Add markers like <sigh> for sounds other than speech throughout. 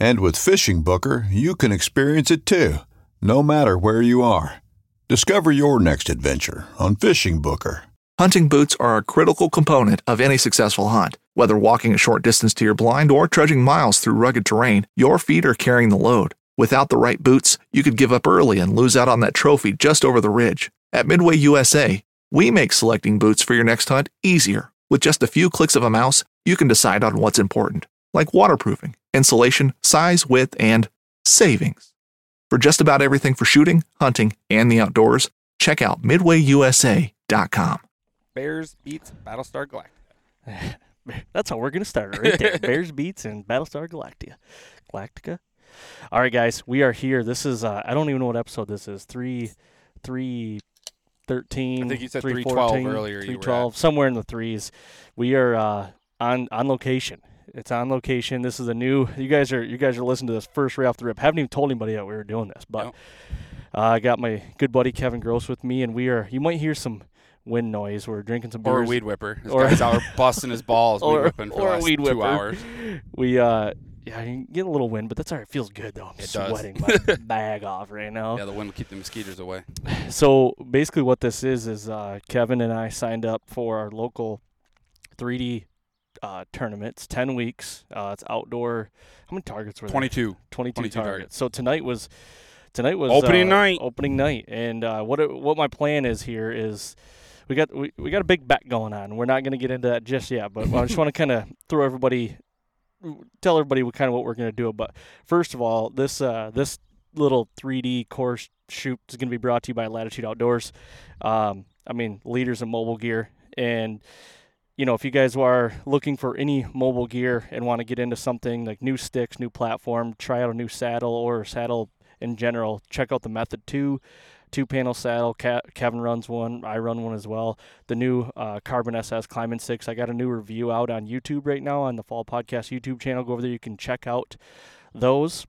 And with Fishing Booker, you can experience it too, no matter where you are. Discover your next adventure on Fishing Booker. Hunting boots are a critical component of any successful hunt. Whether walking a short distance to your blind or trudging miles through rugged terrain, your feet are carrying the load. Without the right boots, you could give up early and lose out on that trophy just over the ridge. At Midway USA, we make selecting boots for your next hunt easier. With just a few clicks of a mouse, you can decide on what's important, like waterproofing, insulation, size, width, and savings. For just about everything for shooting, hunting, and the outdoors, check out midwayusa.com. Bears beets Battlestar Galactica. <laughs> That's how we're gonna start right there. <laughs> Bears beets and Battlestar Galactica. Galactica. All right, guys, we are here. This is uh, I don't even know what episode this is. Three, three, thirteen. I think you said 314, 312 earlier you were Three twelve, somewhere in the threes. We are uh, on on location. It's on location. This is a new. You guys are you guys are listening to this first right off the rip. Haven't even told anybody that we were doing this, but Nope. uh, I got my good buddy Kevin Gross with me, and we are. You might hear some wind noise. We're drinking some Or a beers. weed whipper. This Or- guy's out busting his balls weed <laughs> Or- whipping for or last weed two hours. We uh yeah, you can get a little wind, but that's all right. It feels good though. I'm It does. sweating my <laughs> bag off right now. Yeah, the wind will keep the mosquitoes away. <sighs> So basically, what this is is uh, Kevin and I signed up for our local 3D uh, tournament. It's ten weeks. Uh, it's outdoor. How many targets were there? 22. 22, 22 targets. targets. So tonight was tonight was Opening uh, night. Opening night, and uh, what it, what my plan is here is. We got we, we got a big bet going on. We're not going to get into that just yet, but I just want to kind of throw everybody, tell everybody what kind of what we're going to do. But first of all, this uh, this little 3D course shoot is going to be brought to you by Latitude Outdoors. Um, I mean, leaders in mobile gear, and you know, if you guys are looking for any mobile gear and want to get into something like new sticks, new platform, try out a new saddle or saddle in general, check out the Method 2 two panel saddle. Kevin runs one. I run one as well. The new uh, Carbon SS Climbing Sticks. I got a new review out on YouTube right now on the Fall Podcast YouTube channel. Go over there. You can check out those.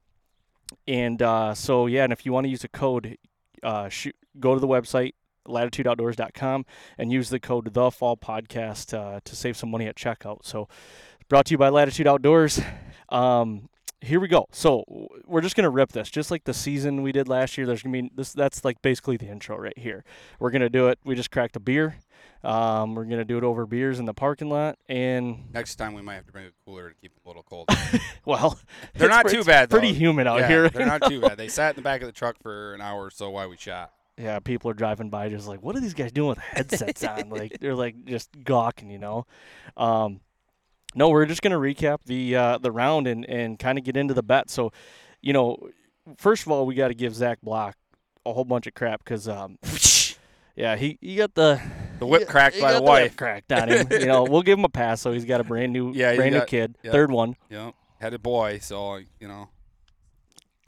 And uh, so yeah, and if you want to use a code, uh, shoot, go to the website latitudeoutdoors.com and use the code the fall podcast uh, to save some money at checkout. So brought to you by Latitude Outdoors. Um, here we go. So we're just gonna rip this, just like the season we did last year. There's gonna be this. That's like basically the intro right here. We're gonna do it. We just cracked a beer. Um, we're gonna do it over beers in the parking lot, and Next time we might have to bring a cooler to keep it a little cold. <laughs> well, They're not pre- too bad. Though. Pretty humid out yeah, here. They're not too bad. They sat in the back of the truck for an hour or so while we shot. Yeah, people are driving by just like, what are these guys doing with headsets on? <laughs> Like they're like just gawking, you know. Um, no, we're just gonna recap the uh, the round and and kind of get into the bet. So, you know, first of all, we got to give Zach Block a whole bunch of crap because, um, <laughs> yeah, he he got the The whip he- cracked he by the whip wife. cracked on him. you know, we'll give him a pass. So he's got a brand new <laughs> Yeah, brand new got- kid, yeah. third one. Know, had a boy, so you know,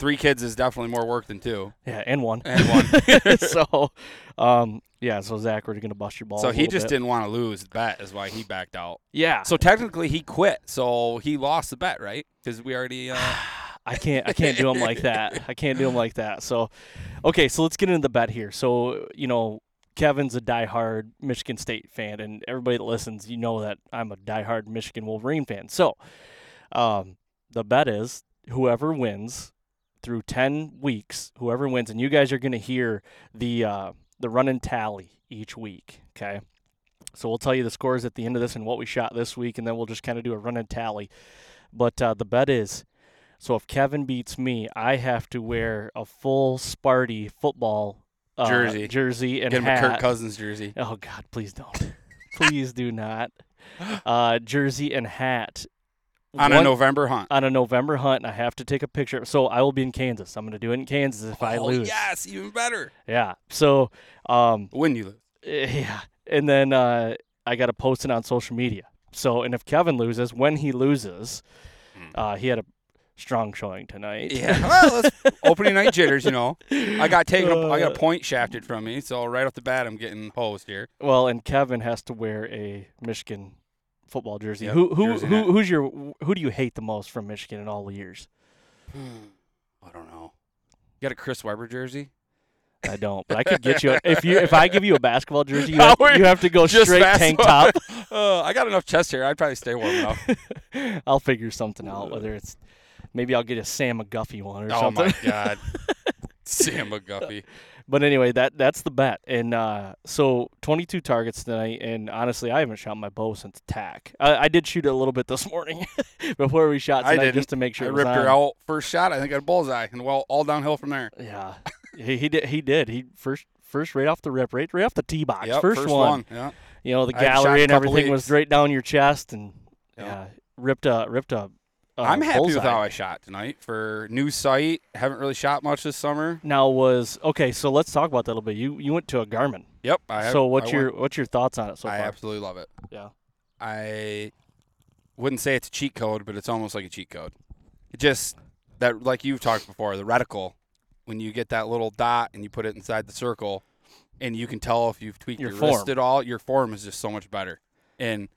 three kids is definitely more work than two. Yeah, and one. And <laughs> one. <laughs> so, um, yeah. So Zach, we're gonna bust your balls. so he just bit. didn't want to lose the bet, is why he backed out. Yeah. So technically, he quit. So he lost the bet, right? Because we already. Uh, <sighs> I can't I can't do them like that. <laughs> I can't do them like that. So, okay, so let's get into the bet here. So, you know, Kevin's a diehard Michigan State fan, and everybody that listens, you know that I'm a diehard Michigan Wolverine fan. So, um, the bet is whoever wins through ten weeks, whoever wins, and you guys are going to hear the uh, the running tally each week. Okay. So we'll tell you the scores at the end of this and what we shot this week, and then we'll just kind of do a running tally. But uh, the bet is so if Kevin beats me, I have to wear a full Sparty football uh, Jersey. jersey and get him a. Kirk Cousins jersey. Oh God, please don't. <laughs> please do not. <laughs> Uh, jersey and hat On a November hunt. on a November hunt. And I have to take a picture. So I will be in Kansas. I'm going to do it in Kansas if I oh, lose. yes, even better. Yeah. So um, When you lose. <laughs> yeah, and then uh, I got to post it on social media. So and if Kevin loses, when he loses, Hmm. uh, he had a strong showing tonight. Yeah, well, <laughs> opening night jitters, you know. I got taken, up, I got Uh. a point shafted from me, so right off the bat, I'm getting hosed here. Well, and Kevin has to wear a Michigan football jersey. Yep, who who jersey who hat. who's your who do you hate the most from Michigan in all the years? I don't know. You got a Chris Webber jersey? I don't, but I could get you a, if you if I give you a basketball jersey, you <laughs> have, you have to go Just straight tank top. <laughs> Uh, I got enough chest hair. I'd probably stay warm enough. <laughs> I'll figure something out. Whether it's maybe I'll get a Sam McGuffie one or oh something. Oh my god, Sam <laughs> McGuffie. But anyway, that that's the bet. And uh, so 22 targets tonight. And honestly, I haven't shot my bow since tack. I, I did shoot it a little bit this <laughs> morning <laughs> before we shot I tonight, didn't. just to make sure I it was ripped her out first shot. I think I had a bullseye, and well, all downhill from there. Yeah, he, he did. He did. He first first right off the rip, right right off the tee box. Yep, first, one. Yeah. You know the I hadn't shot gallery and a couple everything was right down your chest, and Yep. yeah, ripped a ripped a. a I'm happy bullseye. with how I shot tonight for new sight. Haven't really shot much this summer. Now was okay. So let's talk about that a little bit. You you went to a Garmin. Yep. I have, so what's I your went- what's your thoughts on it so I far? absolutely love it. Yeah. I wouldn't say it's a cheat code, but it's almost like a cheat code. It just that, like you've talked before, the reticle. When you get that little dot and you put it inside the circle, and you can tell if you've tweaked Your your, form. wrist at all, your form is just so much better. And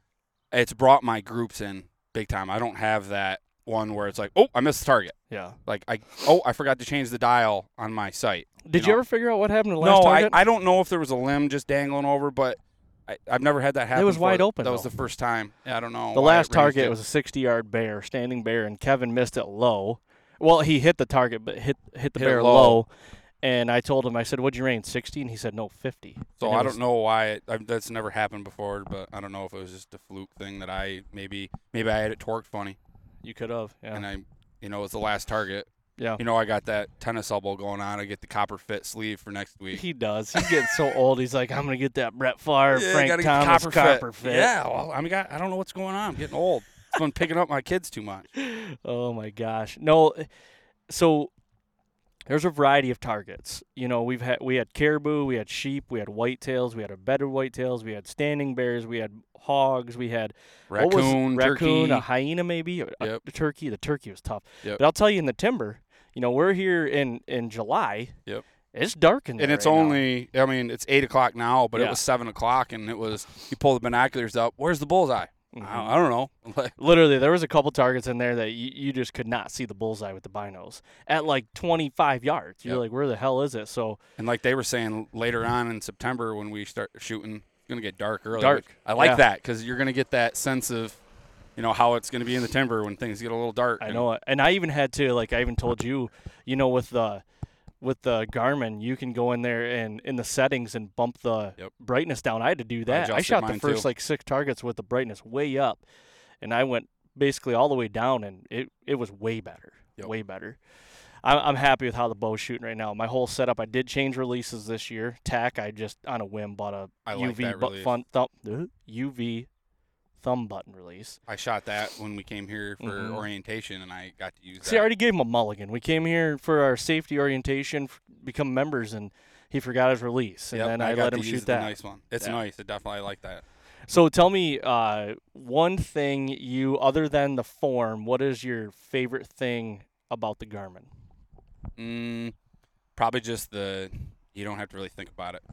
it's brought my groups in big time. I don't have that one where it's like, oh, I missed the target. Yeah. Like I, oh, I forgot to change the dial on my sight. Did You you, ever figure out what happened to the last No, I, target? I don't know if there was a limb just dangling over, but I, I've never had that happen. It was before. wide open, That was the first time. I don't know. the last target it. was a 60 yard bear, standing bear, and Kevin missed it low. Well, he hit the target, but hit hit the Hit bear low. low. And I told him, I said, "What'd you range? 60?" And he said, "No, 50." So I was- don't know why it, I, that's never happened before, but I don't know if it was just a fluke thing that I maybe maybe I had it torqued funny, You could have. Yeah. and I, you know, it was the last target. yeah. You know, I got that tennis elbow going on. I get the copper fit sleeve for next week. He does. He's getting so old. He's like, I'm gonna get that Brett Favre, Yeah, Frank Thomas copper, copper fit. fit. Yeah, well, I mean, I, don't know what's going on. I'm getting old. It's been picking up my kids too much. <laughs> Oh my gosh. No. So there's a variety of targets. You know, we've had we had caribou, we had sheep, we had whitetails, we had a bed of whitetails, we had standing bears, we had hogs, we had was- Raccoon, raccoon, a hyena maybe, a, Yep. a turkey. The turkey was tough. Yep. But I'll tell you, in the timber, you know, we're here in in July. Yep. It's dark in there. and it's right now. only I mean it's eight o'clock now, but Yeah. it was seven o'clock, and it was you pull the binoculars up. Where's the bullseye? Mhm. I, I don't know. <laughs> Literally, there was a couple targets in there that you, you just could not see the bullseye with the binos at like 25 yards. You're Yep. like, where the hell is it? So and like they were saying later on in September when we start shooting, it's gonna get dark early. Dark, I like yeah. that because you're gonna get that sense of, you know, how it's gonna be in the timber when things get a little dark. I know it, and I even had to like I even told you, you know, with the with the Garmin, you can go in there and in the settings and bump the Yep. brightness down. I had to do that. I adjusted shot the first too. like six targets with the brightness way up, and I went basically all the way down, and it it was way better, Yep. way better. I'm, I'm happy with how the bow's shooting right now. My whole setup, I did change releases this year. Tack, I just on a whim bought a I UV that bu- fun thumb <laughs> uh, UV thumb button release. I shot that when we came here for Mhm. orientation, and I got to use See, I already gave him a mulligan. We came here for our safety orientation, f- become members, and he forgot his release, and Yep, then I, I, let him use shoot that. nice one. It's Yeah. nice. I definitely like that. So tell me, uh, one thing you other than the form, what is your favorite thing about the Garmin? Mm, probably just the you don't have to really think about it.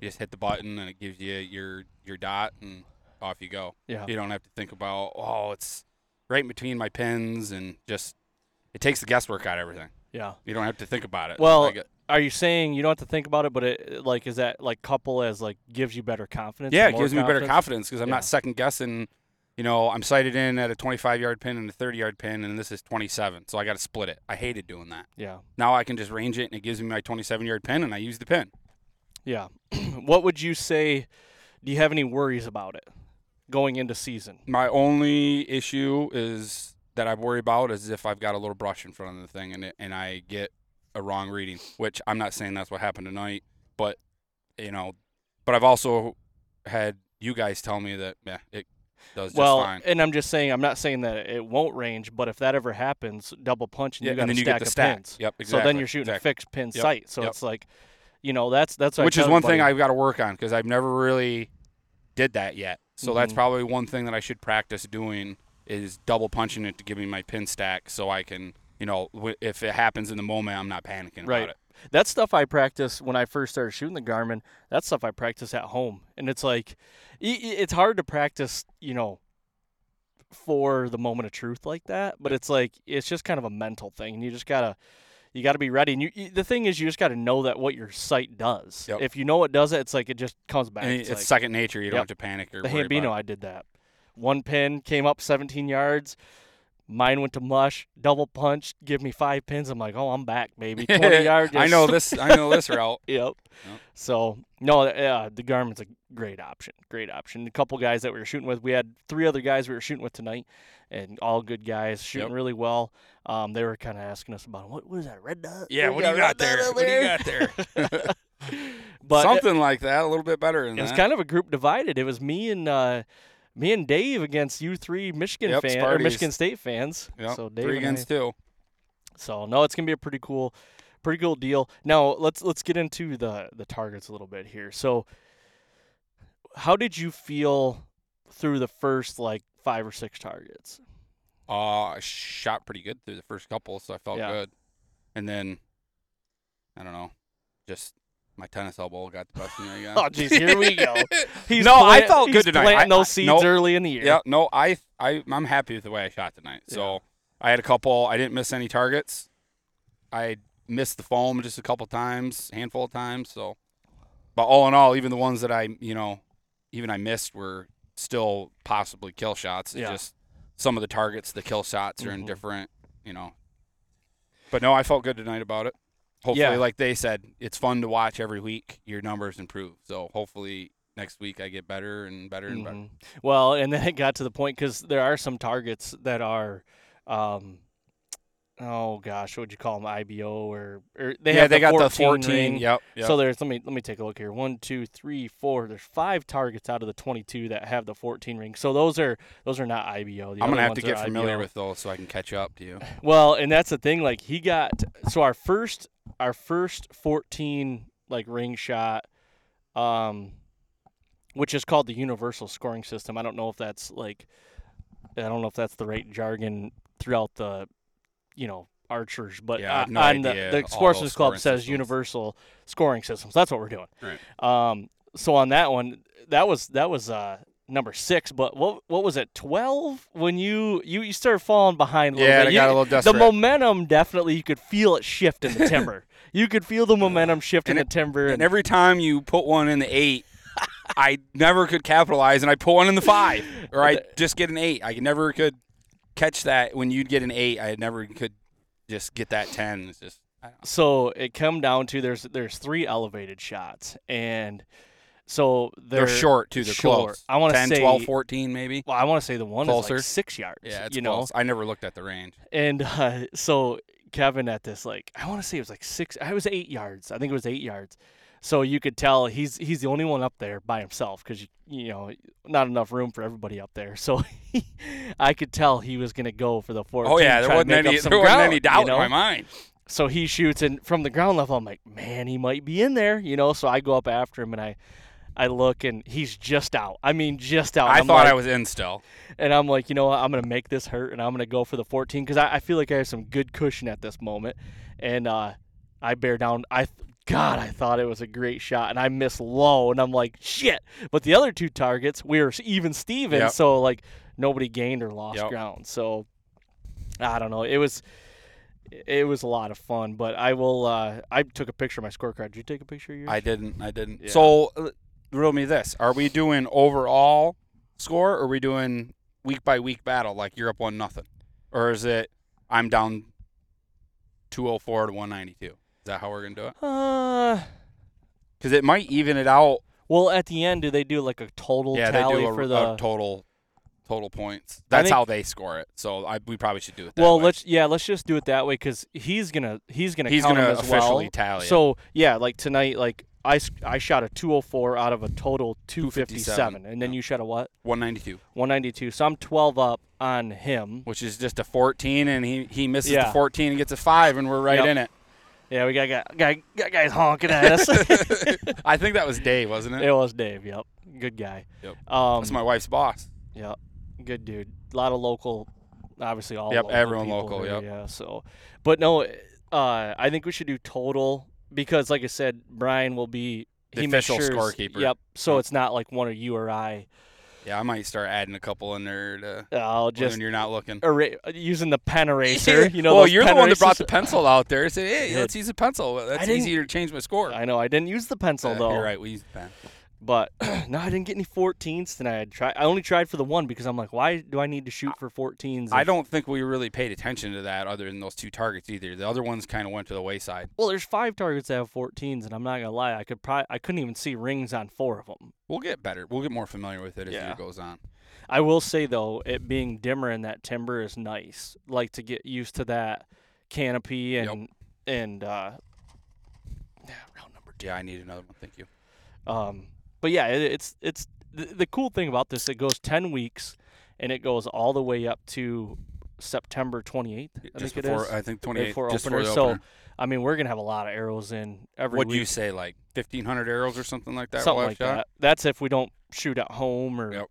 You just hit the button and it gives you your your dot and off you go. Yeah, You don't have to think about oh it's right in between my pins and just it takes the guesswork out of everything. yeah. You don't have to think about it. Well, Like it- Are you saying you don't have to think about it, but it like is that like couple as like gives you better confidence? yeah, it gives me better confidence because I'm Yeah. not second guessing. You know, I'm sighted in at a 25 yard pin and a 30 yard pin, and this is 27, so I got to split it. I hated doing that. Yeah, Now I can just range it, and it gives me my 27 yard pin, and I use the pin. yeah. <clears throat> what would you say? Do you have any worries about it going into season? My only issue is that I worry about is if I've got a little brush in front of the thing and it, and I get a wrong reading, which I'm not saying that's what happened tonight, but you know, but I've also had you guys tell me that yeah, it does just well, fine. and I'm just saying, I'm not saying that it won't range, but if that ever happens, double punch and Yeah, you got and a stack the of stack. pins. Yep, exactly. So then you're shooting exactly. a fixed pin Yep, sight. So yep. it's like, you know, that's that's which is one thing. I've got to work on because I've never really did that yet. So that's Mhm. probably one thing that I should practice doing is double punching it to give me my pin stack so I can, you know, w- if it happens in the moment, I'm not panicking Right. about it. That's stuff I practice when I first started shooting the Garmin. That stuff I practice at home, and it's like, it's hard to practice, you know, for the moment of truth like that. But it's like it's just kind of a mental thing, and you just gotta, you gotta be ready. And you, you the thing is, you just gotta know that what your sight does. Yep. If you know it does it, it's like it just comes back. And It's it's like- second nature. You don't Yep. have to panic or the Hambino, I did that. One pin came up 17 yards. Mine went to mush, double punch, give me five pins. I'm like, oh, I'm back, baby. <laughs> 20 it. yards. I know this. I know this route. <laughs> Yep. Yep. So no, yeah, the Garmin's a great option. Great option. A couple guys that we were shooting with. We had three other guys we were shooting with tonight, and all good guys shooting Yep. really well. Um, they were kind of asking us about what, what is that red dot? Yeah. What do you got there? What do you got there? <laughs> But Something like that. A little bit better than it was kind of a group divided. It was me and uh, me and Dave against you three Michigan Yep, fans or Michigan State fans. Yep, So Dave three I- against two. So no, it's gonna be a pretty cool, pretty cool deal. Now let's let's get into the the targets a little bit here. So, how did you feel through the first like five or six targets? Uh, I shot pretty good through the first couple, so I felt Yeah. good. And then, I don't know, just my tennis elbow got the best of me again. <laughs> Oh, jeez, here we go. <laughs> He's No, I plant- felt good he's tonight. Planting I- those I- seeds nope. early in the year. Yeah, no, I, I, I'm happy with the way I shot tonight. So I had a couple. I didn't miss any targets. I missed the foam just a couple times, handful of times. So, but all in all, even the ones that I, you know, even I missed were still possibly kill shots. It's Yeah. just some of the targets, the kill shots, are in Mhm. different, you know. But no, I felt good tonight about it. Hopefully, Yeah. like they said, it's fun to watch every week. Your numbers improve. So hopefully next week I get better and better and better. Mhm. Well, and then it got to the point because there are some targets that are, um, oh gosh, what would you call them? IBO or, or they yeah, have they the got 14 the 14. ring. Yep. yep. So there's let me let me take a look here. One, two, three, four. There's five targets out of the 22 that have the 14 ring. So those are those are not IBO. The I'm gonna have to get familiar IBO. with those so I can catch up to you. Well, and that's the thing. Like he got so our first our first 14 like ring shot, um, which is called the universal scoring system. I don't know if that's like I don't know if that's the right jargon throughout the you know archers, but Yeah, uh, no on idea the, the Sportsman's Club says systems. universal scoring systems. That's what we're doing. Right. Um, so on that one, that was that was uh number six. But what what was it? Twelve when you you, you started falling behind a little Yeah, bit. I You- got a little desperate. the momentum definitely you could feel it shift in the <laughs> timber. you could feel the momentum shift in And the timber. and every time you put one in the eight, I never could capitalize, and I put one in the five, or I <laughs> just get an eight. I never could catch that when you'd get an eight. I never could just get that ten. It's just I don't know. so it come down to there's there's three elevated shots and so they're, they're, short too. They're short. close. I wanna 10, say- 12, 14 maybe. Well, I want to say the one is Closer? like six yards. Yeah, it's you know. I never looked at the range. and <laughs> uh, so Kevin at this like I want to say it was like six. I was eight yards. I think it was eight yards. So you could tell he's he's the only one up there by himself because you you know not enough room for everybody up there. <laughs> So I could tell he was gonna go for the four. Oh yeah, there wasn't any there wasn't any doubt you know? in my mind. So he shoots, and from the ground level, I'm like, man, he might be in there, you know. So I go up after him, and I, I look, and he's just out. I mean, just out. I I'm thought I was in still. and I'm like, you know what? I'm gonna make this hurt, and I'm gonna go for the 14 because I, I feel like I have some good cushion at this moment, and uh, I bear down. I God, I thought it was a great shot, and I miss low, and I'm like, shit. But the other two targets, we were even Steven, Yep. so like nobody gained or lost Yep. ground. So I don't know. It was. It was a lot of fun, but I will. Uh, I took a picture of my scorecard. Did you take a picture of yours? I didn't. I didn't. Yeah. So, uh, riddle me this: Are we doing overall score, or are we doing week by week battle, like you're up one nothing, or is it I'm down two hundred four to one ninety two? Is that how we're gonna do it? Uh, Because it might even it out. well, at the end, do they do like a total yeah, they do a, for the? total total points. That's think- how they score it. So I, we probably should do it. That well, way. let's yeah, let's just do it that way because he's gonna he's gonna He's count gonna as officially well. tally. So yeah, like tonight, like I, I shot a 204 out of a total 257, 257, and then yeah. you shot a what? one ninety two, 192. So I'm 12 up on him. which is just a fourteen, and he he misses Yeah. the fourteen and gets a five, and we're right Yep. in it. Yeah, we got got, got, got guys honking at us. <laughs> I think that was Dave, wasn't it? it was Dave. Yep, good guy. Yep. Um, That's my wife's boss. Yep, good dude. A lot of local, obviously all. Yep, local everyone local, here, yep. Yeah. So, but no, uh, I think we should do total because, like I said, Brian will be The he official measures- scorekeeper. Yep. So Yep. it's not like one of you or I. Yeah, I might start adding a couple in there to I'll just when you're not looking. era- using the pen eraser. You know, well, you're the one that brought the pencil out there. Said, "Hey, let's use a pencil. That's easier to change my score." I know I didn't use the pencil Uh, though. You're right. We used the pen. But <clears throat> no, I didn't get any 14s tonight. I tried. I only tried for the one because I'm like, why do I need to shoot for 14s? I don't think we really paid attention to that other than those two targets either. The other ones kind of went to the wayside. Well, there's five targets that have 14s, and I'm not gonna lie, I could probably I couldn't even see rings on four of them. We'll get better. We'll get more familiar with it as Yeah. year goes on. I will say though, it being dimmer in that timber is nice. Like to get used to that canopy Yep. and and uh, yeah, round number two. Yeah, I need another one. Thank you. Um, but yeah, it, it's it's the, the cool thing about this. It goes 10 weeks, and it goes all the way up to September 28th. I just think it before, is. I think 28th before just opener. before the So. I mean, we're gonna have a lot of arrows in every What'd week. you say, like 1,500 arrows or something like that? something like shot? that. That's if we don't shoot at home or Yep.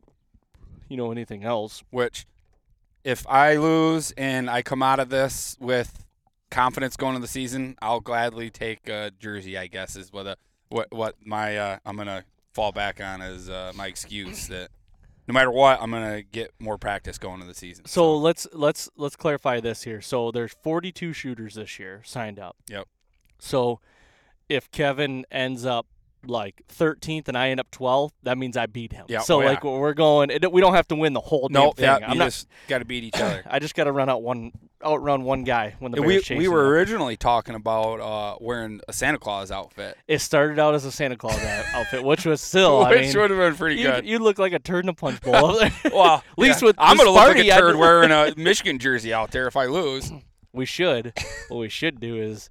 you know anything else. Which, if I lose and I come out of this with confidence going into the season, I'll gladly take a jersey. I guess is what a, what what my uh, I'm gonna fall back on as uh, my excuse that no matter what, I'm gonna get more practice going into the season. So let's let's let's clarify this here. So there's 42 shooters this year signed up. Yep. So if Kevin ends up like 13th and I end up 12th, that means I beat him. Yeah, So oh, yeah. like we're going. It, we don't have to win the whole damn no, thing. yeah, I'm you not. just got to beat each other. <coughs> I just got to run out one, outrun one guy when the we we were him. originally talking about uh, wearing a Santa Claus outfit, It started out as a Santa Claus <laughs> outfit, which was still. I which mean, would have been pretty you, good. you look like a turd in a punch bowl <laughs> well, <laughs> at least with I'm gonna look like a I turd wearing a Michigan jersey out there if I lose. We should. what we should do is,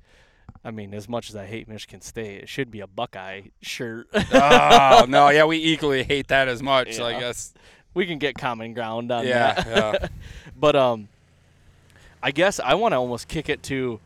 I mean, as much as I hate Michigan State, it should be a Buckeye shirt. <laughs> oh no, yeah, we equally hate that as much. So I guess, we can get common ground on yeah, that. yeah. <laughs> But um, I guess I want to almost kick it to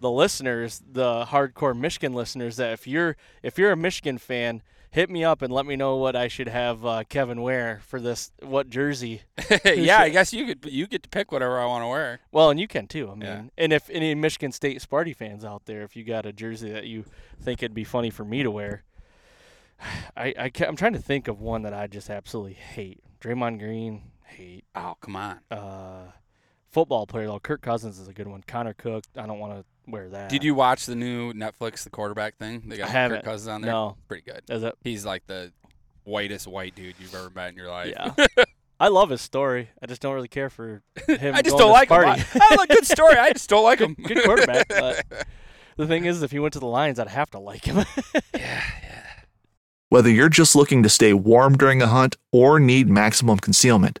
the listeners, the hardcore Michigan listeners. That if you're if you're a Michigan fan, hit me up and let me know what I should have uh, Kevin wear for this. What jersey? <laughs> yeah, I <laughs> guess you could you get to pick whatever I want to wear. Well, and you can too. I mean, Yeah. and if any Michigan State Sparty fans out there, if you got a jersey that you think it'd be funny for me to wear, <sighs> I, I I'm trying to think of one that I just absolutely hate. Draymond Green, hate. Oh come on! Uh, football player though, Kirk Cousins is a good one. Connor Cook, I don't want to wear that. Did you watch the new Netflix the quarterback thing? They got I. Kirk Cousins on there. No. pretty good. Is it? He's like the whitest white dude you've ever met in your life. Yeah. <laughs> I love his story. I just don't really care for him. <laughs> I just going don't to like Sparty. him. I, I like good story. I just don't like him. <laughs> Good quarterback, but the thing is, if he went to the Lions, I'd have to like him. Whether you're just looking to stay warm during a hunt or need maximum concealment,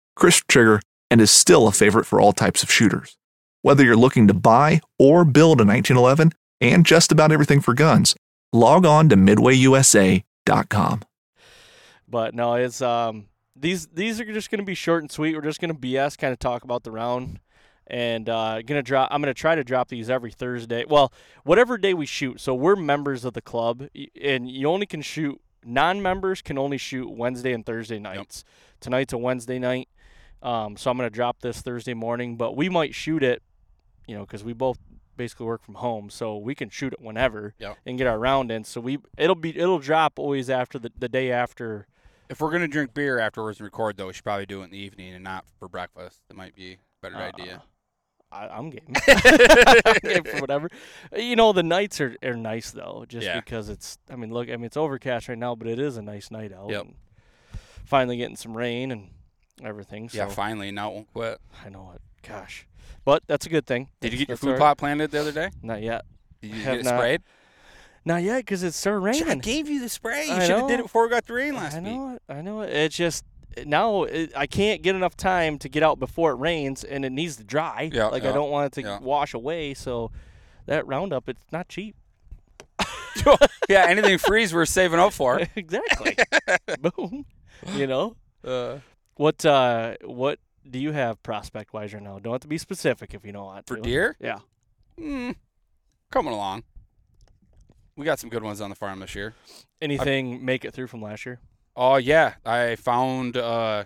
crisp trigger, and is still a favorite for all types of shooters. Whether you're looking to buy or build a 1911 and just about everything for guns, log on to midwayusa.com. But no, it's um these these are just gonna be short and sweet. We're just gonna BS, kind of talk about the round, and uh, gonna drop. I'm gonna try to drop these every Thursday. Well, whatever day we shoot. So we're members of the club, and you only can shoot. Non-members can only shoot Wednesday and Thursday nights. Tonight's a Wednesday night, um, so I'm gonna drop this Thursday morning. But we might shoot it, you know, because we both basically work from home, so we can shoot it whenever Yep. and get our round in. So we it'll be it'll drop always after the the day after. If we're gonna drink beer afterwards and record, though, we should probably do it in the evening and not for breakfast. That might be a better Uh, idea. I, I'm game. <laughs> <laughs> I'm game for whatever. You know, the nights are, are nice though, just Yeah. because it's. I mean, look, I mean, it's overcast right now, but it is a nice night out. Yep. Finally getting some rain and everything. So Yeah, finally, now it won't quit. I know it. Gosh, but that's a good thing. Did you get your food plot planted the other day? Not yet. Did you get it not. sprayed? Not yet, because it started Shit, I raining. gave you the spray. You should have did it before we got the rain last I week. know it. I know it. It's just now it, I can't get enough time to get out before it rains, and it needs to dry. Yeah, like I don't want it to yeah. wash away. So that Roundup, it's not cheap. <laughs> yeah, anything freeze we're saving up for. <laughs> exactly. <laughs> Boom. You know Uh, what? uh What do you have prospect wise right now? Don't have to be specific if you don't want for to. deer, Yeah. mm, coming along. We got some good ones on the farm this year. Anything make it through from last year? Oh yeah, I found, uh,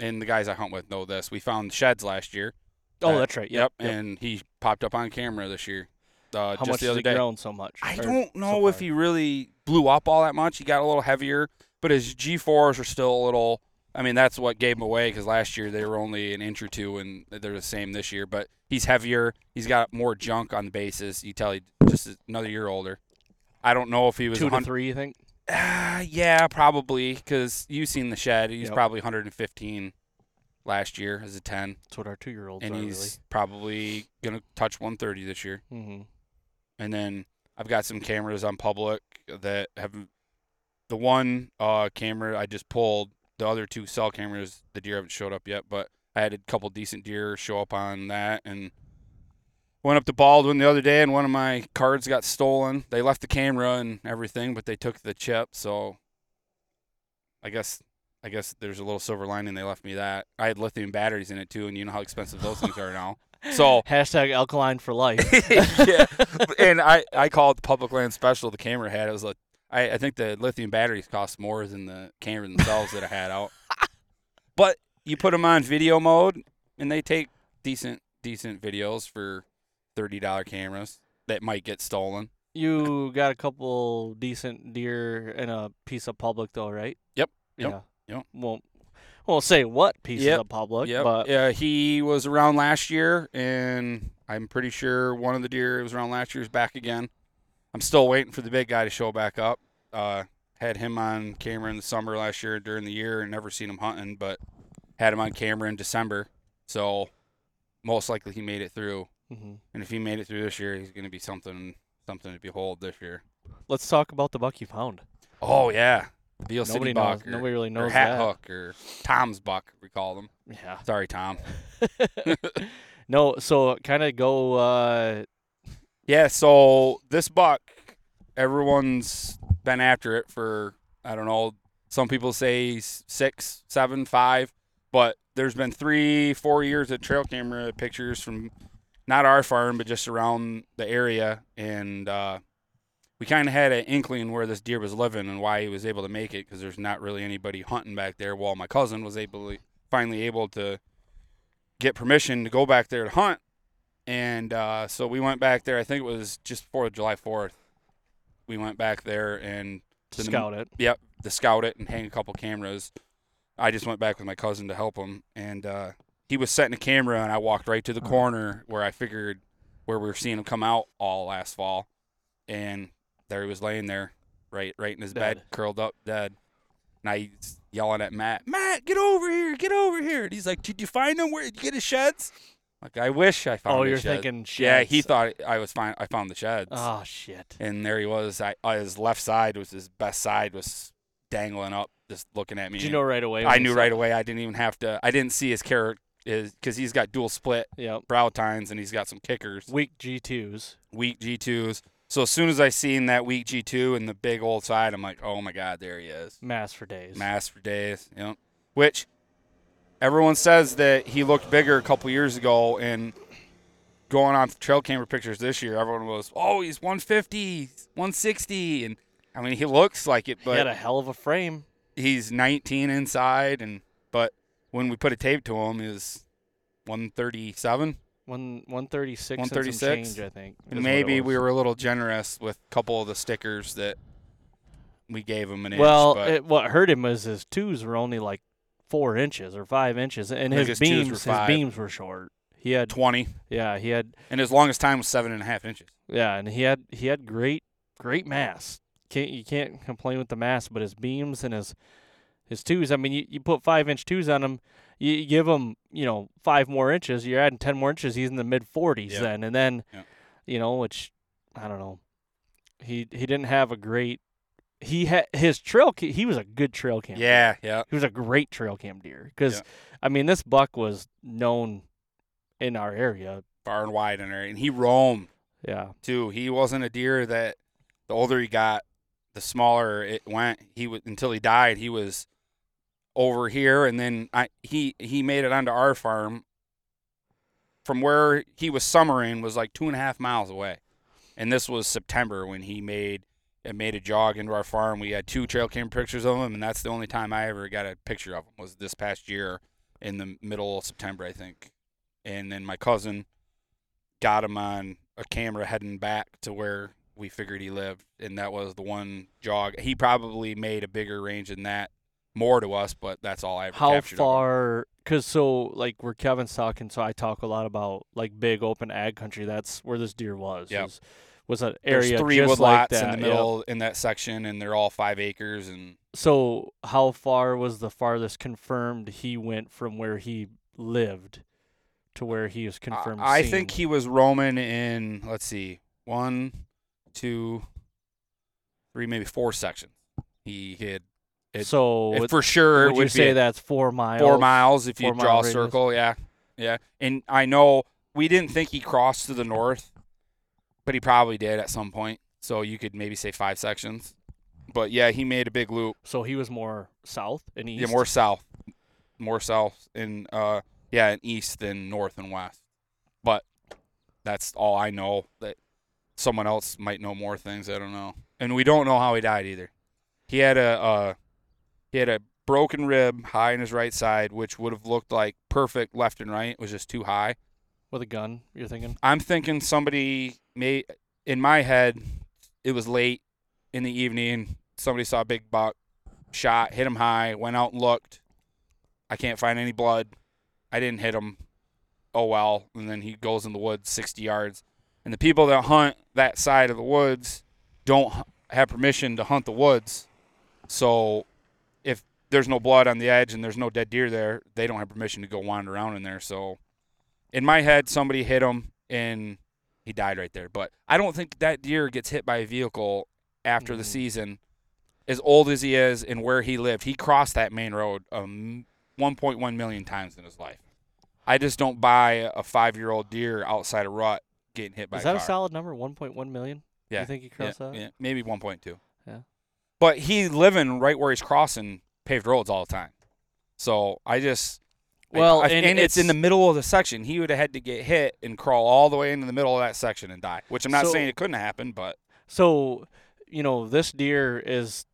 and the guys I hunt with know this. We found sheds last year. Oh, that's right. Yep, Yep. and he popped up on camera this year. Uh, How just much the has other day. grown so much? I don't so know if he really blew up all that much. He got a little heavier, but his G4s are still a little. I mean, that's what gave him away because last year they were only an inch or two, and they're the same this year. But he's heavier. He's got more junk on the bases. You tell he just another year older. I don't know if he was two to three. You think? Ah, yeah, probably because you've seen the shed. He's Yep. probably 115 last year as a 10, That's what our two year olds and are he's probably gonna touch 130 this year. Mm-hmm. And then I've got some cameras on public that have the one uh, camera I just pulled. The other two cell cameras, the deer haven't showed up yet, but I had a couple decent deer show up on that and went up to Baldwin the other day and one of my cards got stolen. They left the camera and everything, but they took the chip, so I guess I guess there's a little silver lining they left me that. I had lithium batteries in it too, and you know how expensive those things are now. So <laughs> Hashtag alkaline for life. <laughs> yeah, and I I called the public land special. The camera had it was like I, I think the lithium batteries cost more than the camera themselves that I had out. <laughs> But you put them on video mode, and they take decent decent videos for thirty dollar cameras that might get stolen. You got a couple decent deer in a piece of public though, right? Yep, yep, Yeah. yep. Won't won't say what piece Yep, of public, Yep. but yeah, he was around last year, and I'm pretty sure one of the deer that was around last year is back again. I'm still waiting for the big guy to show back up. Uh, had him on camera in the summer last year during the year, and never seen him hunting, but had him on camera in December. So most likely he made it through, Mhm. and if he made it through this year, he's going to be something something to behold this year. let's talk about the buck you found. Oh yeah, Nobody City knows. buck, or, Nobody really or knows hat that. hook, or Tom's buck, we call them. Yeah. Sorry, Tom. <laughs> no, so kind of go. uh Yeah, so this buck, everyone's been after it for I don't know. Some people say six, seven, five, but there's been three, four years of trail camera pictures from not our farm, but just around the area, and uh, we kind of had an inkling where this deer was living and why he was able to make it because there's not really anybody hunting back there. Well, my cousin was able to finally able to get permission to go back there to hunt and uh, so we went back there. I think it was just before July Fourth. We went back there and to the- scout it. yep, to scout it and hang a couple cameras. I just went back with my cousin to help him, and uh, he was setting a camera, and I walked right to the corner where I figured where we were seeing him come out all last fall, and there he was laying there, right, right in his bed, curled up, dead. And I yelling at Matt, Matt, get over here, get over here. And he's like, Did you find him? Where did you get his sheds? Like I wish I found. Oh, you're shed. thinking Yeah, he thought I was fine. I found the sheds, Oh shit. and there he was. I uh, his left side was his best side was dangling up, just looking at me. Did you know right away? I knew right away. I didn't even have to. I didn't see his carrot is because he's got dual split Yep. brow tines and he's got some kickers, Weak G twos. weak G twos. So as soon as I seen that weak G two and the big old side, I'm like, oh my god, there he is. Mass for days. Mass for days. Yep. Which everyone says that he looked bigger a couple years ago, and going on trail camera pictures this year, everyone was, oh, he's 150, 160, and I mean he looks like it, but he had a hell of a frame. he's 19 inside, and but when we put a tape to him, is 137. One one thirty six. 136? I think. And maybe we were a little generous with a couple of the stickers that we gave him an inch. Well, what hurt him was his twos were only like four inches or five inches, and his his beams, his beams were short. He had, 20, yeah, he had, and his longest time was seven and a half inches. yeah, and he had, he had great, great mass. Can't you can't complain with the mass, but his beams and his, his twos. I mean, you, you put five inch twos on him, you, you give him, you know, five more inches. You're adding ten more inches. He's in the mid forties Yeah. then, and then, Yeah. you know, which I don't know. He he didn't have a great. He had his trail. ca- He was a good trail cam. deer. Yeah, yeah. He was a great trail cam deer because, Yeah. I mean, this buck was known in our area. far and wide in there, and he roamed Yeah, too. He wasn't a deer that the older he got, the smaller it went. He was until he died. He was over here, and then I he he made it onto our farm. From where he was summering was like two and a half miles away, and this was September when he made it made a jog into our farm. We had two trail cam pictures of him, and that's the only time I ever got a picture of him was this past year in the middle of September, I think. And then my cousin got him on a camera heading back to where we figured he lived, and that was the one jog. He probably made a bigger range than that, more to us, but that's all I ever how captured. of him. far? Because so like where Kevin's talking, so I talk a lot about like big open ag country. That's where this deer was. Yep. Was, an There's area three just like woodlots that. in the yep. middle in that section, and they're all five acres. And So how far was the farthest confirmed he went from where he lived to where he was confirmed? I, think he was roaming in. Let's see, one, two, three, maybe four sections. He had it- so. would- for sure. it would would you say that's four miles? four miles if you mile draw a circle. Yeah, yeah. And I know we didn't think he crossed to the north, but he probably did at some point. So you could maybe say five sections. But yeah, he made a big loop. So he was more south and east. Yeah, more south, more south, and uh, yeah, and east than north and west. But that's all I know. That someone else might know more things. I don't know, and we don't know how he died either. He had a uh, he had a broken rib high in his right side, which would have looked like perfect left and right. It was just too high. With a gun. You're thinking? I'm thinking somebody may in my head it was late in the evening. Somebody saw a big buck, shot, hit him high, went out and looked. I can't find any blood. I didn't hit him. Oh well, and then he goes in the woods 60 yards. And the people that hunt that side of the woods don't have permission to hunt the woods. So if there's no blood on the edge and there's no dead deer there, they don't have permission to go wander around in there. So in my head, somebody hit him and he died right there. But I don't think that deer gets hit by a vehicle after the Mhm. season. As old as he is and where he lived, he crossed that main road um, 1.1 million times in his life. I just don't buy a five-year-old deer outside a rut getting hit by a vehicle. Is that a car. solid number? 1.1 million? Yeah. You think he Yeah, crossed that? yeah, maybe 1.2. Yeah. But he living right where he's crossing paved roads all the time. So I just Well, I- and and, it's, in the middle of the section. He would have had to get hit and crawl all the way into the middle of that section and die. Which I'm not So- saying it couldn't happen, but So, you know, this deer is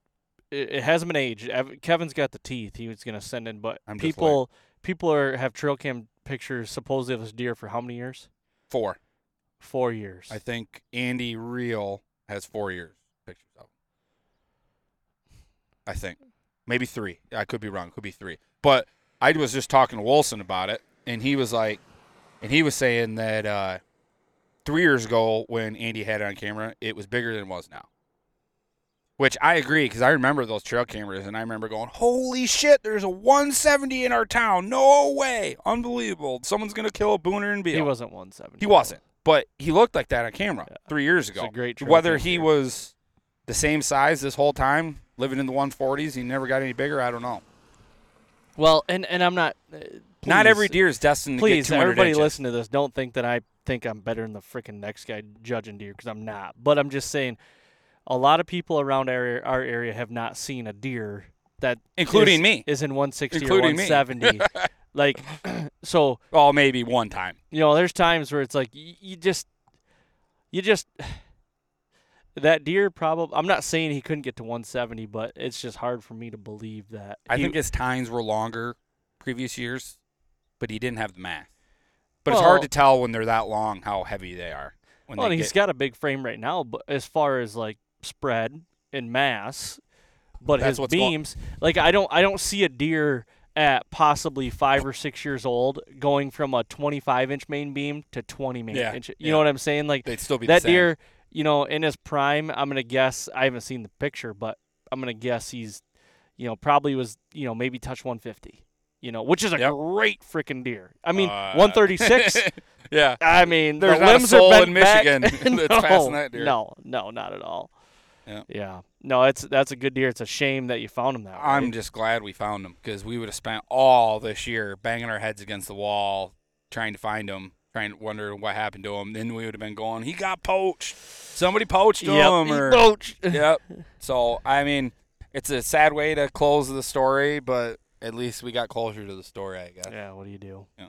it, it hasn't been aged. Kevin's got the teeth. He was gonna send in, but I'm people people are have trail cam pictures supposedly of this deer for how many years? four. Four years. I think Andy Real has four years pictures of. I think maybe three. I could be wrong. Could be three. But I was just talking to Wilson about it, and he was like, and he was saying that uh, three years ago when Andy had it on camera, it was bigger than it was now. Which I agree because I remember those trail cameras and I remember going, "Holy shit! There's a 170 in our town. No way! Unbelievable! Someone's gonna kill a booner and Beal." He wasn't 170. He wasn't, but he looked like that on camera Yeah. three years It's ago. a great Whether he was the same size this whole time, living in the 140s, he never got any bigger. I don't know. Well, and and I'm not. Uh, Not every deer is destined to Please, get 200 everybody, inches. listen to this. Don't think that I think I'm better than the freaking next guy judging deer because I'm not. But I'm just saying, a lot of people around our area, our area have not seen a deer that Including is- me. is in 160 Including or 170. <laughs> like, <clears throat> so Oh, maybe one time. you know, there's times where it's like you, you just, you just. That deer probably. I'm not saying he couldn't get to 170, but it's just hard for me to believe that. I he- think his tines were longer previous years, but he didn't have the mass. But it's hard to tell when they're that long how heavy they are. When Well, they he's get, got a big frame right now, but as far as like spread and mass, but his what's going- beams, like I don't, I don't see a deer at possibly five or six years old going from a 25 inch main beam to 20 main Yeah, inch. You yeah. know what I'm saying? Like they'd still be that deer, you know, in his prime, I'm gonna guess. I haven't seen the picture, but I'm gonna guess he's, you know, probably was, you know, maybe touch 150. You know, which is a Yep. great freaking deer. I mean, Uh, 136. <laughs> yeah. I mean, There's the not a limbs soul are in back. Michigan <laughs> that's no, passing that deer. No, no, not at all. Yeah. Yeah. No, it's that's a good deer. It's a shame that you found him that way. I'm just glad we found him because we would have spent all this year banging our heads against the wall trying to find him, trying to wonder what happened to him. Then we would have been going, he got poached. Somebody poached him. Yep, he or, poached. <laughs> yep. So I mean, it's a sad way to close the story, but at least we got closer to the story, I guess. Yeah. What do you do? Yeah.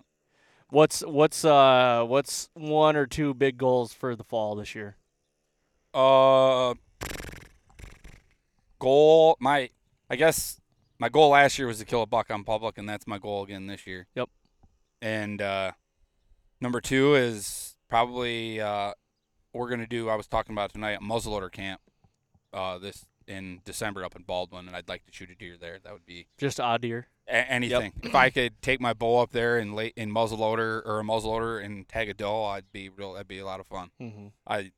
What's what's uh what's one or two big goals for the fall this year? Uh, goal. My, I guess my goal last year was to kill a buck on public, and that's my goal again this year. Yep. And uh, number two is probably uh, we're gonna do. I was talking about tonight a muzzleloader camp. Uh, this in December up in Baldwin, and I'd like to shoot a deer there. That would be Just odd deer. a- anything. If I could take my bow up there and lay in muzzleloader or a muzzleloader and tag a doe, I'd be real. That'd be a lot of fun. Mm-hmm. I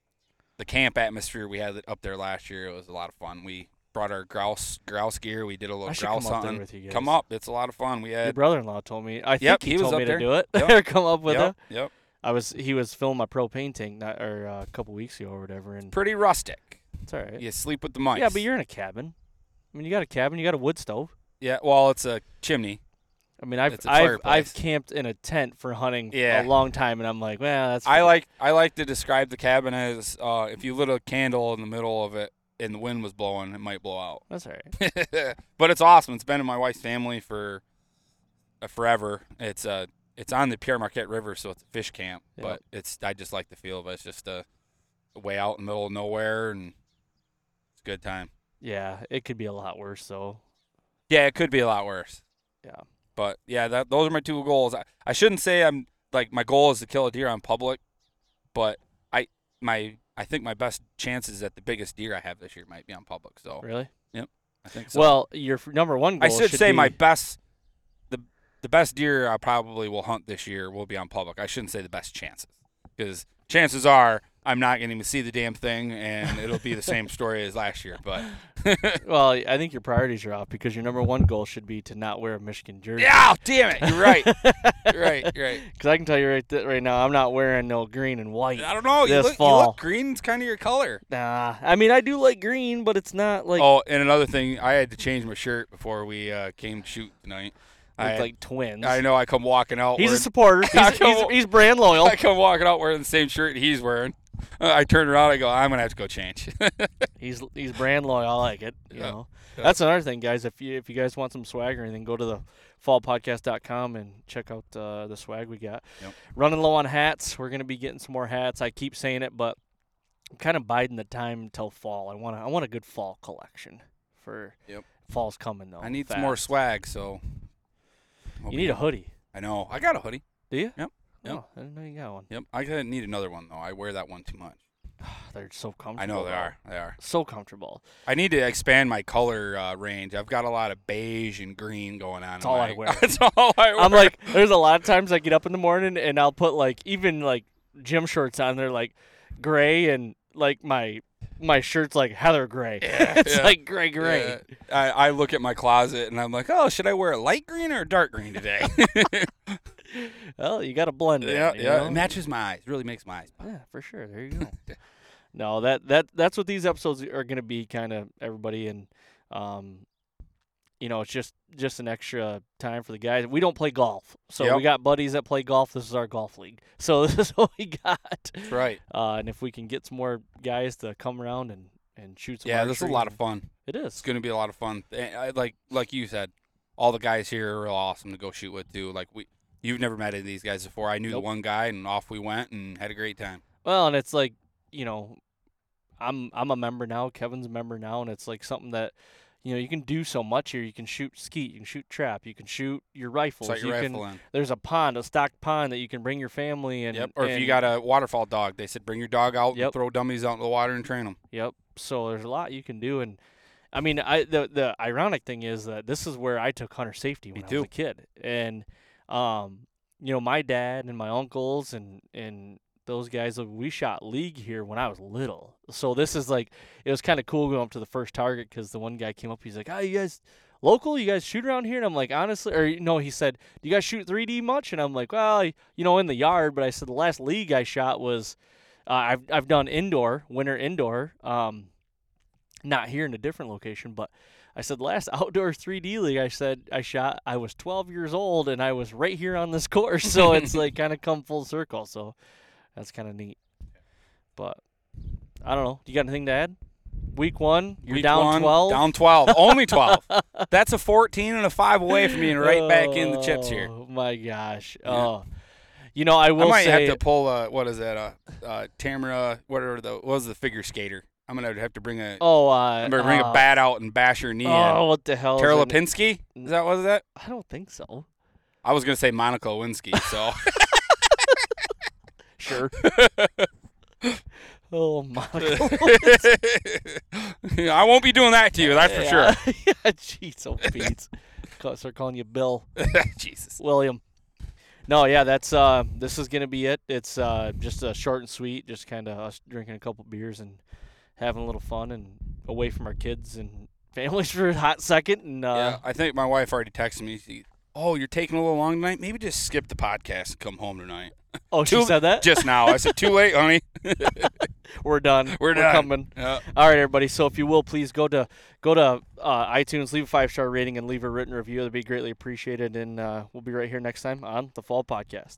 the camp atmosphere we had up there last year. It was a lot of fun. We brought our grouse grouse gear. We did a little grouse come up hunting. guys. Come up, it's a lot of fun. We Your had brother-in-law told me. I think Yep, he, he was told up me there. to do it. Yep. <laughs> come up with yep, it. yep, I was he was filming my propane tank not, or uh, a couple weeks ago or whatever, and pretty rustic. it's all right. You sleep with the mice. Yeah, but you're in a cabin. I mean, you got a cabin. You got a wood stove. yeah. Well, it's a chimney. I mean, I've I've. I've camped in a tent for hunting Yeah. a long time, and I'm like, well, that's. I like I like to describe the cabin as uh, if you lit a candle in the middle of it and the wind was blowing, it might blow out. That's all right. <laughs> but it's awesome. It's been in my wife's family for uh, forever. It's uh it's on the Pere Marquette River, so it's a fish camp. Yep. But it's I just like the feel of it. It's just a, a way out in the middle of nowhere, and it's a good time. Yeah, it could be a lot worse though. Yeah, it could be a lot worse. Yeah. But yeah, that those are my two goals. I, I shouldn't say I'm like my goal is to kill a deer on public, but my I think my best chances at the biggest deer I have this year might be on public. So Really? Yep, I think so. Well, your number one I goal should, say be, my best the the best deer I probably will hunt this year will be on public. I shouldn't say the best chances because chances are I'm not going to see the damn thing and it'll be the same story as last year. But <laughs> Well, I think your priorities are off because your number one goal should be to not wear a Michigan jersey. yeah, damn it, you're right, you're right, you're right. <laughs> Because I can tell you right th- right now, I'm not wearing no green and white. I don't know. You This look, you fall. look green's kind of your color. Nah, I mean I do like green, but it's not like oh, and another thing, I had to change my shirt before we uh, came to shoot tonight. I, look like twins. I know I come walking out. He's a supporter. <laughs> He's, come- he's, he's brand loyal. I come walking out wearing the same shirt he's wearing. I turn around. I go. I'm gonna have to go change. <laughs> He's he's brand loyal. I like it. You Yeah, know, yeah. that's another thing, guys. If you if you guys want some swag or anything, go to the fallpodcast.com and check out uh, the swag we got. Yep. Running low on hats. We're gonna be getting some more hats. I keep saying it, but I'm kind of biding the time until fall. I want I want a good fall collection for. Yep. Fall's coming though. I need some more swag. So hope You need a hoodie. I know. I got a hoodie. Do you? Yep. Yep. Oh, I didn't know you got one. Yep. I gotta need another one though. I wear that one too much. <sighs> They're so comfortable. I know they are. They are. So comfortable. I need to expand my color uh, range. I've got a lot of beige and green going on. That's all my- I wear. <laughs> That's all I wear. I'm like, there's a lot of times I get up in the morning and I'll put like even like gym shorts on They're like gray and like my my shirt's like Heather gray. Yeah, <laughs> it's yeah, like gray gray. Yeah. I, I look at my closet and I'm like, oh, should I wear a light green or a dark green today? <laughs> <laughs> Well, you got to blend it. yeah, yeah. know? It matches my eyes. Really makes my eyes pop. Yeah, for sure. There you go. <laughs> no, that that that's what these episodes are going to be. Kind of everybody, and um, you know, it's just just an extra time for the guys. We don't play golf, so Yep. we got buddies that play golf. This is our golf league, <laughs> so this is what we got. That's right. Uh, and if we can get some more guys to come around and and shoot some, Yeah, this is a lot of fun. It is. It's going to be a lot of fun. Like like you said, all the guys here are real awesome to go shoot with too. Like we, you've never met any of these guys before. I knew Nope. the one guy, and off we went and had a great time. Well, and it's like, you know, I'm I'm a member now. Kevin's a member now, and it's like something that, you know, you can do so much here. You can shoot skeet, you can shoot trap, you can shoot your rifles. Sight your you rifle can. in. There's a pond, a stocked pond that you can bring your family and. Yep. Or if you got a waterfowl dog, they said bring your dog out Yep. and throw dummies out in the water and train them. Yep. So there's a lot you can do, and I mean, I the the ironic thing is that this is where I took hunter safety when Me I too. was a kid, and um, you know, my dad and my uncles and and those guys, we shot league here when I was little. So this is like, it was kind of cool going up to the first target because the one guy came up, he's like, "Oh, you guys." Local, you guys shoot around here, and I'm like, honestly, or no, he said, "Do you guys shoot 3D much?" And I'm like, "Well, you know, in the yard." But I said the last league I shot was, uh, I've I've done indoor, winter indoor, um, not here in a different location, but I said last <laughs> outdoor 3D league I said I shot I was 12 years old and I was right here on this <laughs> course, so it's like <laughs> kind of come full circle. So that's kind of neat. But I don't know. Do you got anything to add? Week one, you're Week down one, 12. Down 12. Only 12. That's a 14 and a 5 away from being right back in the chips here. Oh my gosh. Yeah. Oh, you know I will I might say have to pull a, what is that, a, uh Tamara, whatever the, what was the figure skater? I'm going to have to bring a, Oh, uh, I'm gonna bring uh, a bat out and bash your knee Oh, in. what the hell? is Tara Lipinski? Is that, was that? I don't think so. I was going to say Monica Lewinsky, so. <laughs> Sure. <laughs> oh my. <laughs> I won't be doing that to you, that's for yeah. sure. yeah, jeez, oh Pete. Start calling you Bill Jesus. William. No, yeah, that's uh, this is gonna be it. It's uh, just a short and sweet, just kind of us drinking a couple beers and having a little fun and away from our kids and families <laughs> for a hot second. And uh, yeah, I think my wife already texted me. Oh, you're taking a little long tonight? Maybe just skip the podcast and come home tonight. <laughs> oh, she Too- said that. Just now. I said, too late, honey. <laughs> We're done. We're done. coming. Yeah. All right, everybody. So if you will, please go to go to uh, iTunes, leave a five star rating, and leave a written review. That'd be greatly appreciated. And uh, we'll be right here next time on the Fall Podcast.